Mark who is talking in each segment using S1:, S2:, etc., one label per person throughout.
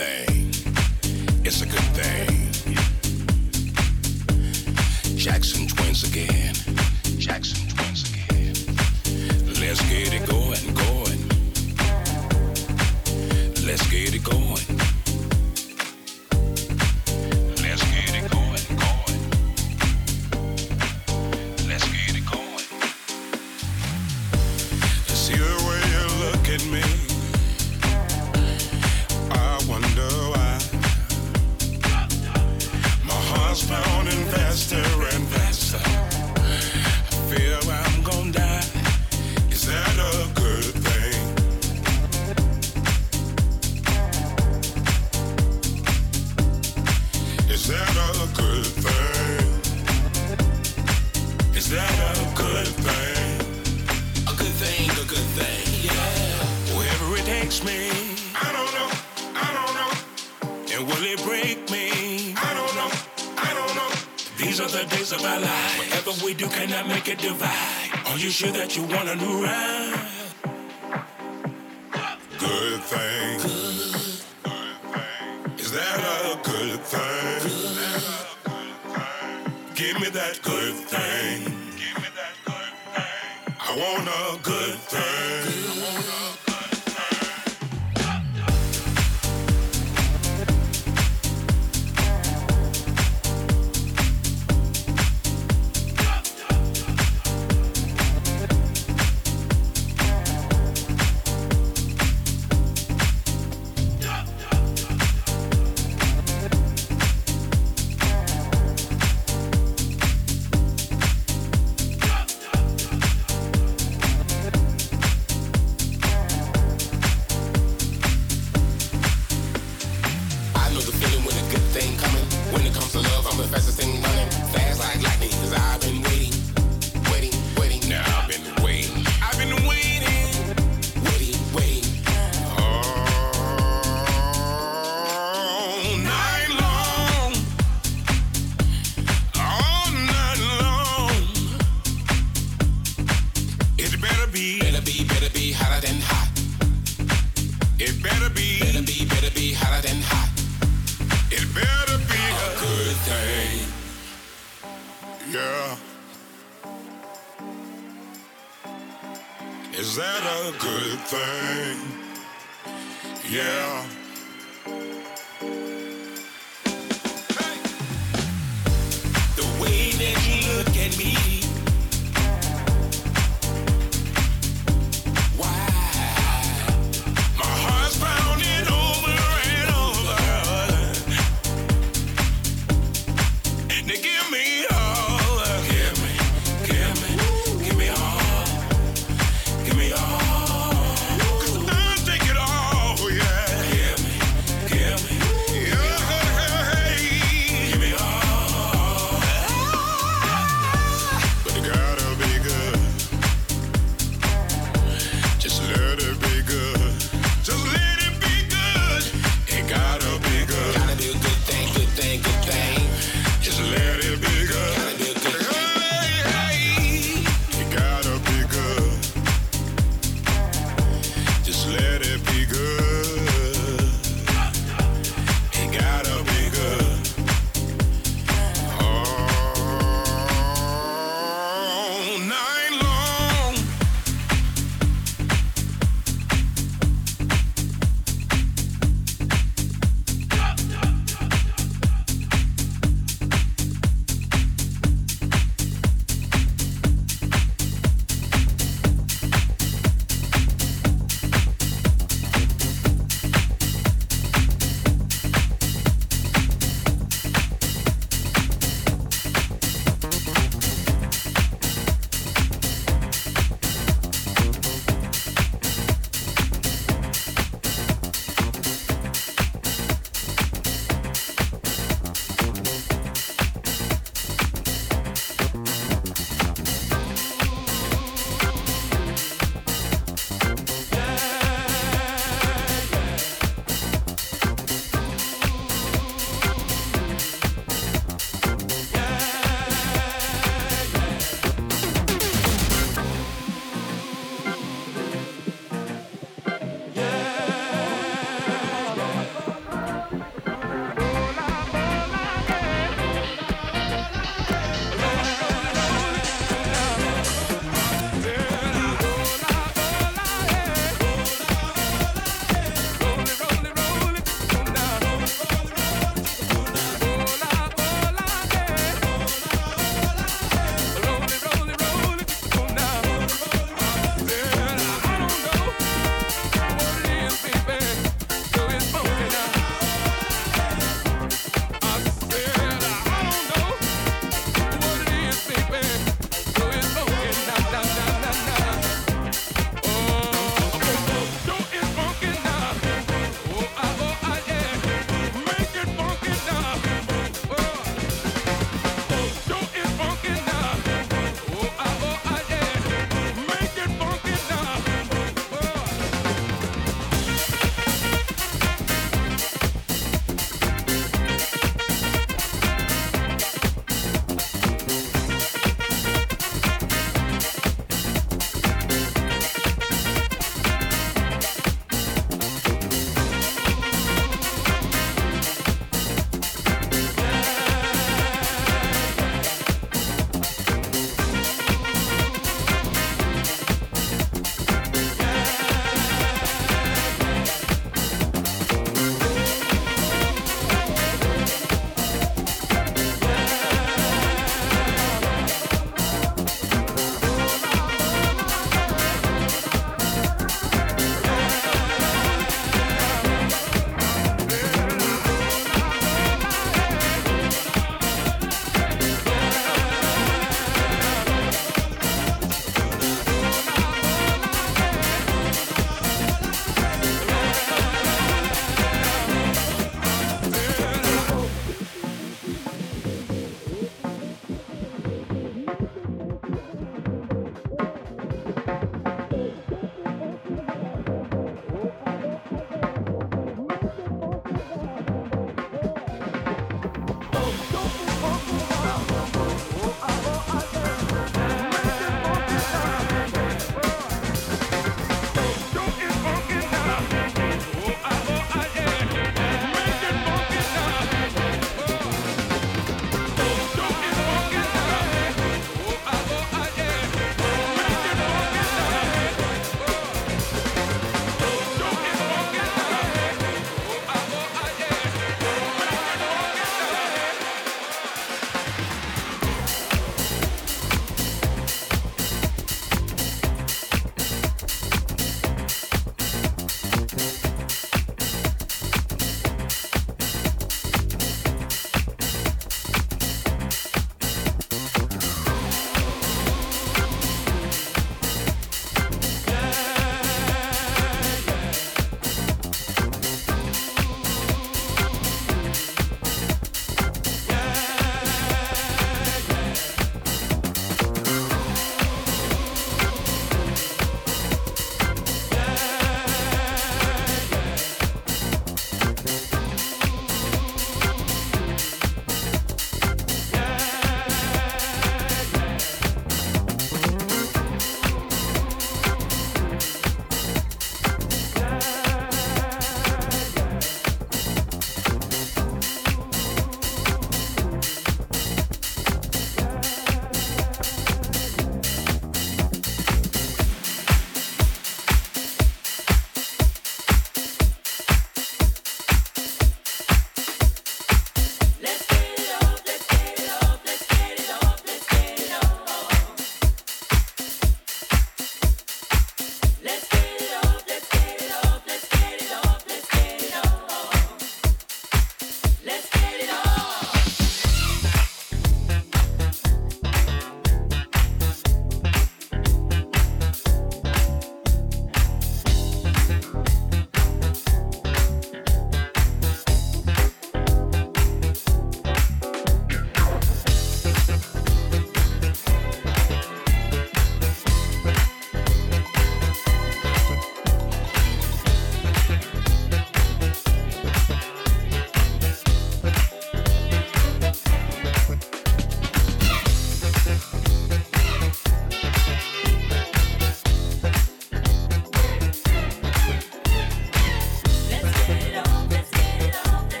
S1: Thursday. we do cannot make a divide. Are you sure that you want a new ride?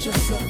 S1: just a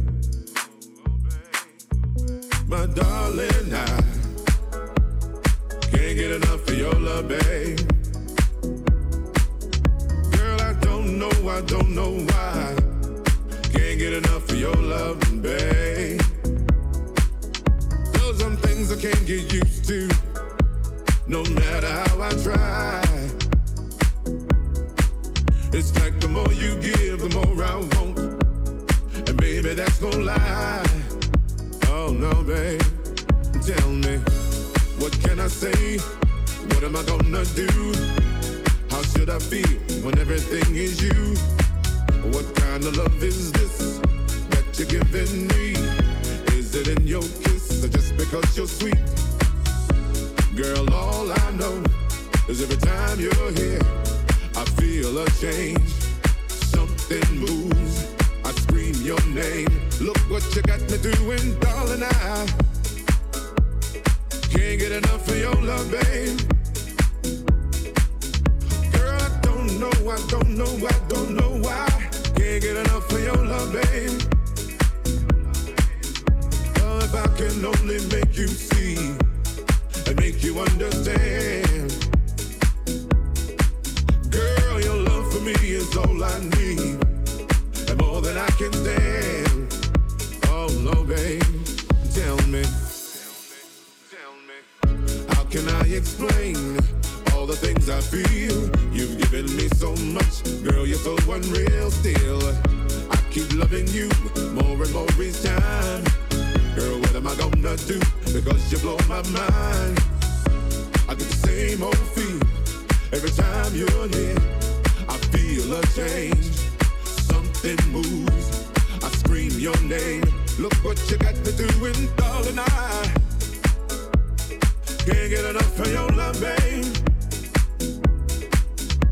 S1: It's like the more you give, the more I want. And baby, that's no lie. Oh no, babe. Tell me, what can I say? What am I gonna do? How should I feel when everything is you? What kind of love is this that you're giving me? Is it in your kiss or just because you're sweet? Girl, all I know is every time you're here, feel a change. Something moves. I scream your name. Look what you got me doing, darling. I can't get enough of your love, babe. Girl, I don't know, I don't know, I don't know why. Can't get enough of your love, babe. If I can only make you see and make you understand. Me is all I need, and more than I can stand. Oh no, babe, tell me, tell me, how can I explain all the things I feel? You've given me so much, girl, you're so unreal. Still, I keep loving you more and more each time. Girl, what am I gonna do? Because you blow my mind. I get the same old feel every time you're here. Feel a change. Something moves. I scream your name. Look what you got me doing, darling. I can't get enough of your love, babe.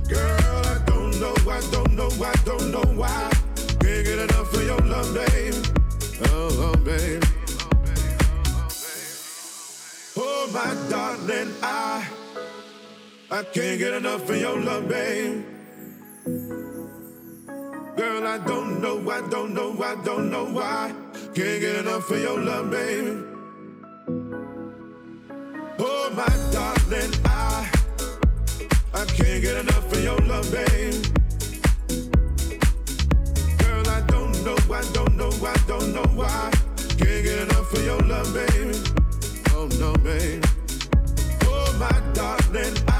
S1: Girl, I don't know, I don't know, I don't know why. Can't get enough of your love, babe. Oh, oh babe. Oh, my darling, I I can't get enough of your love, babe. Girl, I don't know, I don't know, I don't know why. Can't get enough of your love, baby. Oh, my darling, I I can't get enough of your love, baby. Girl, I don't know, I don't know, I don't know why. Can't get enough of your love, babe. Oh no, babe. Oh my darling, I.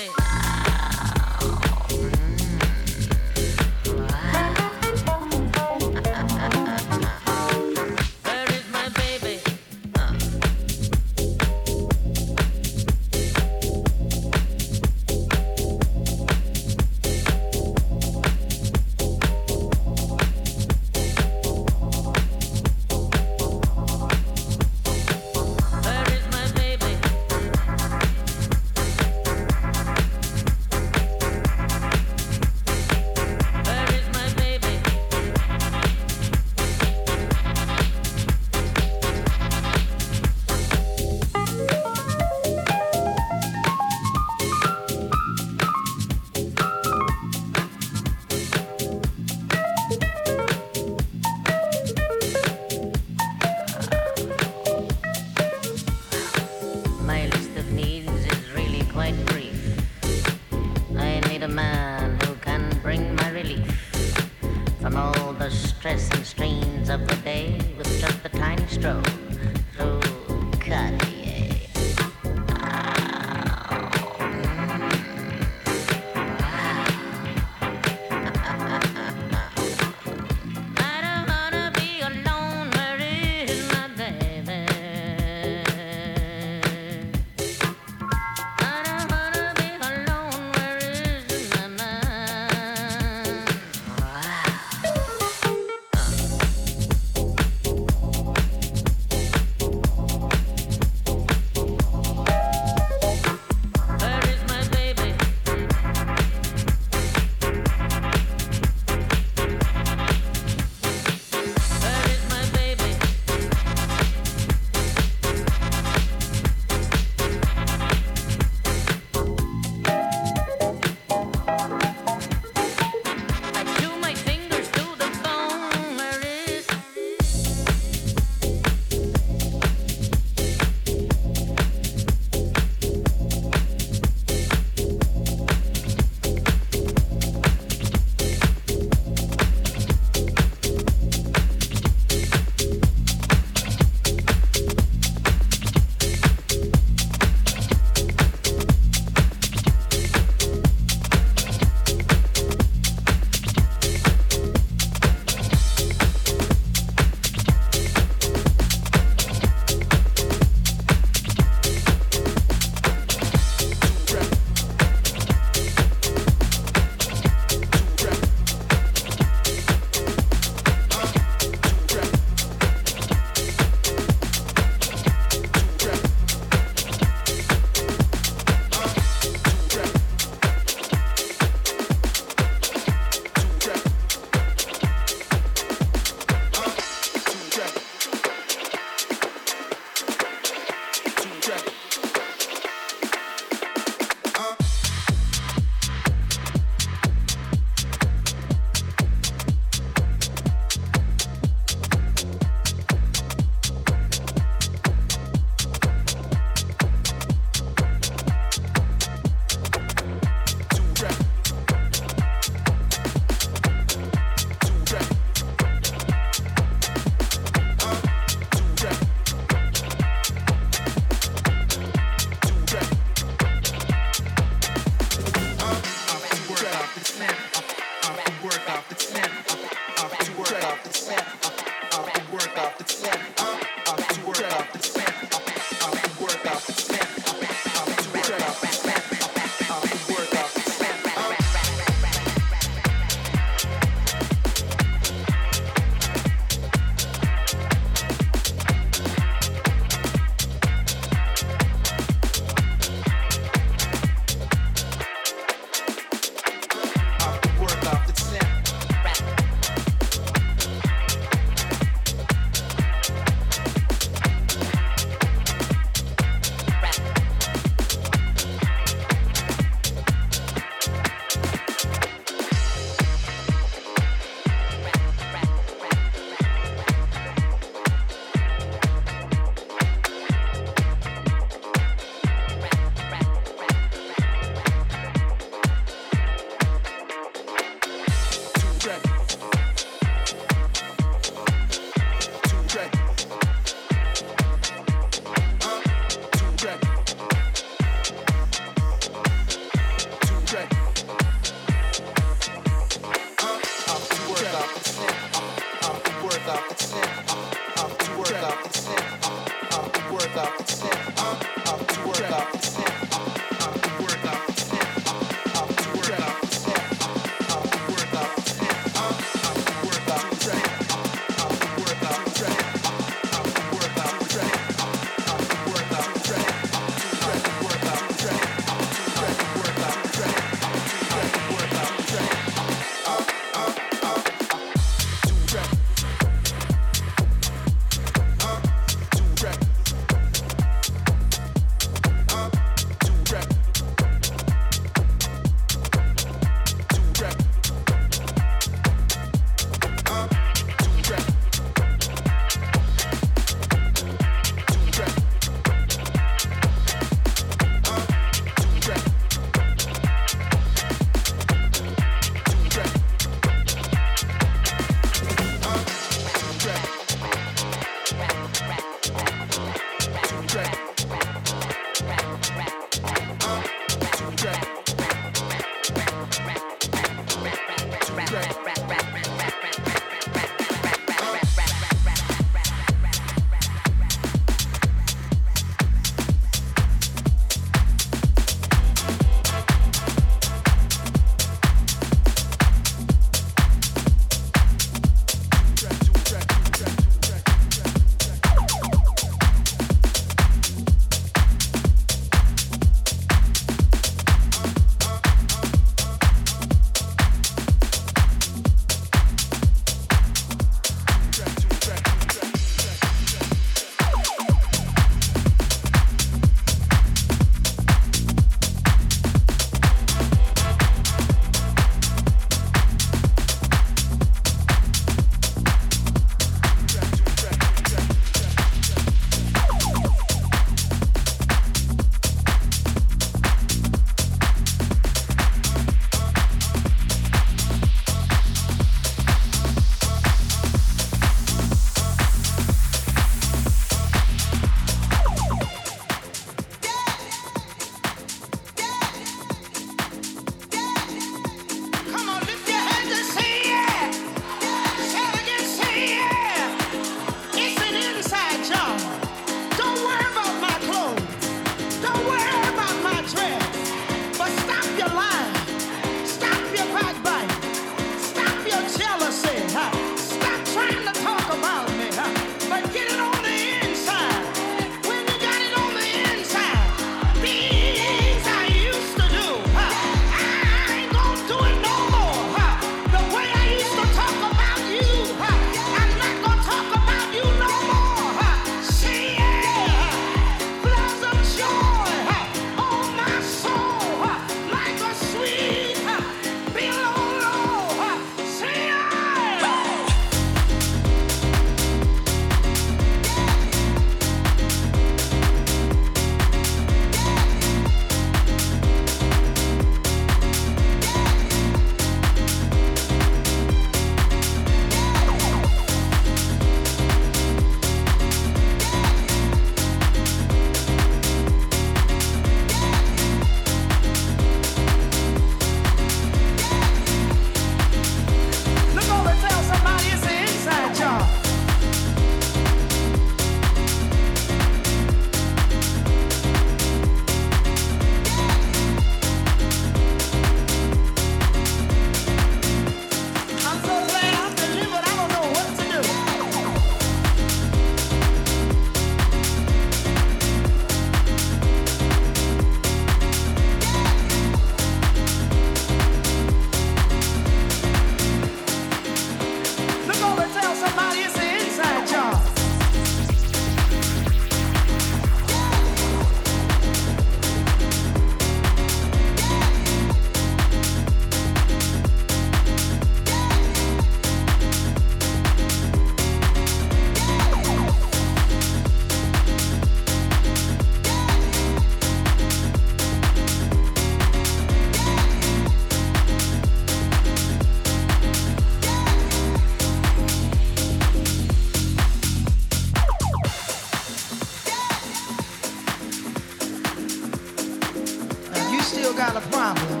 S2: got a problem,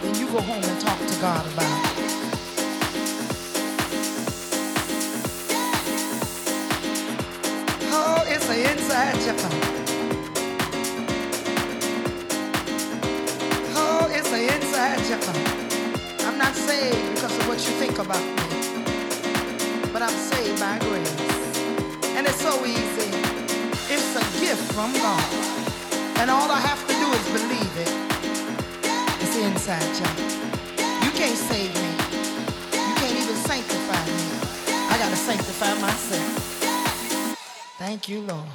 S2: then you go home and talk to God about it. Oh, it's an inside job. Oh, it's an inside job. I'm not saved because of what you think about me, but I'm saved by grace. And it's so easy. It's a gift from God. And all I have to do is believe it. Inside job. You can't save me. You can't even sanctify me. I gotta sanctify myself. Thank you, Lord.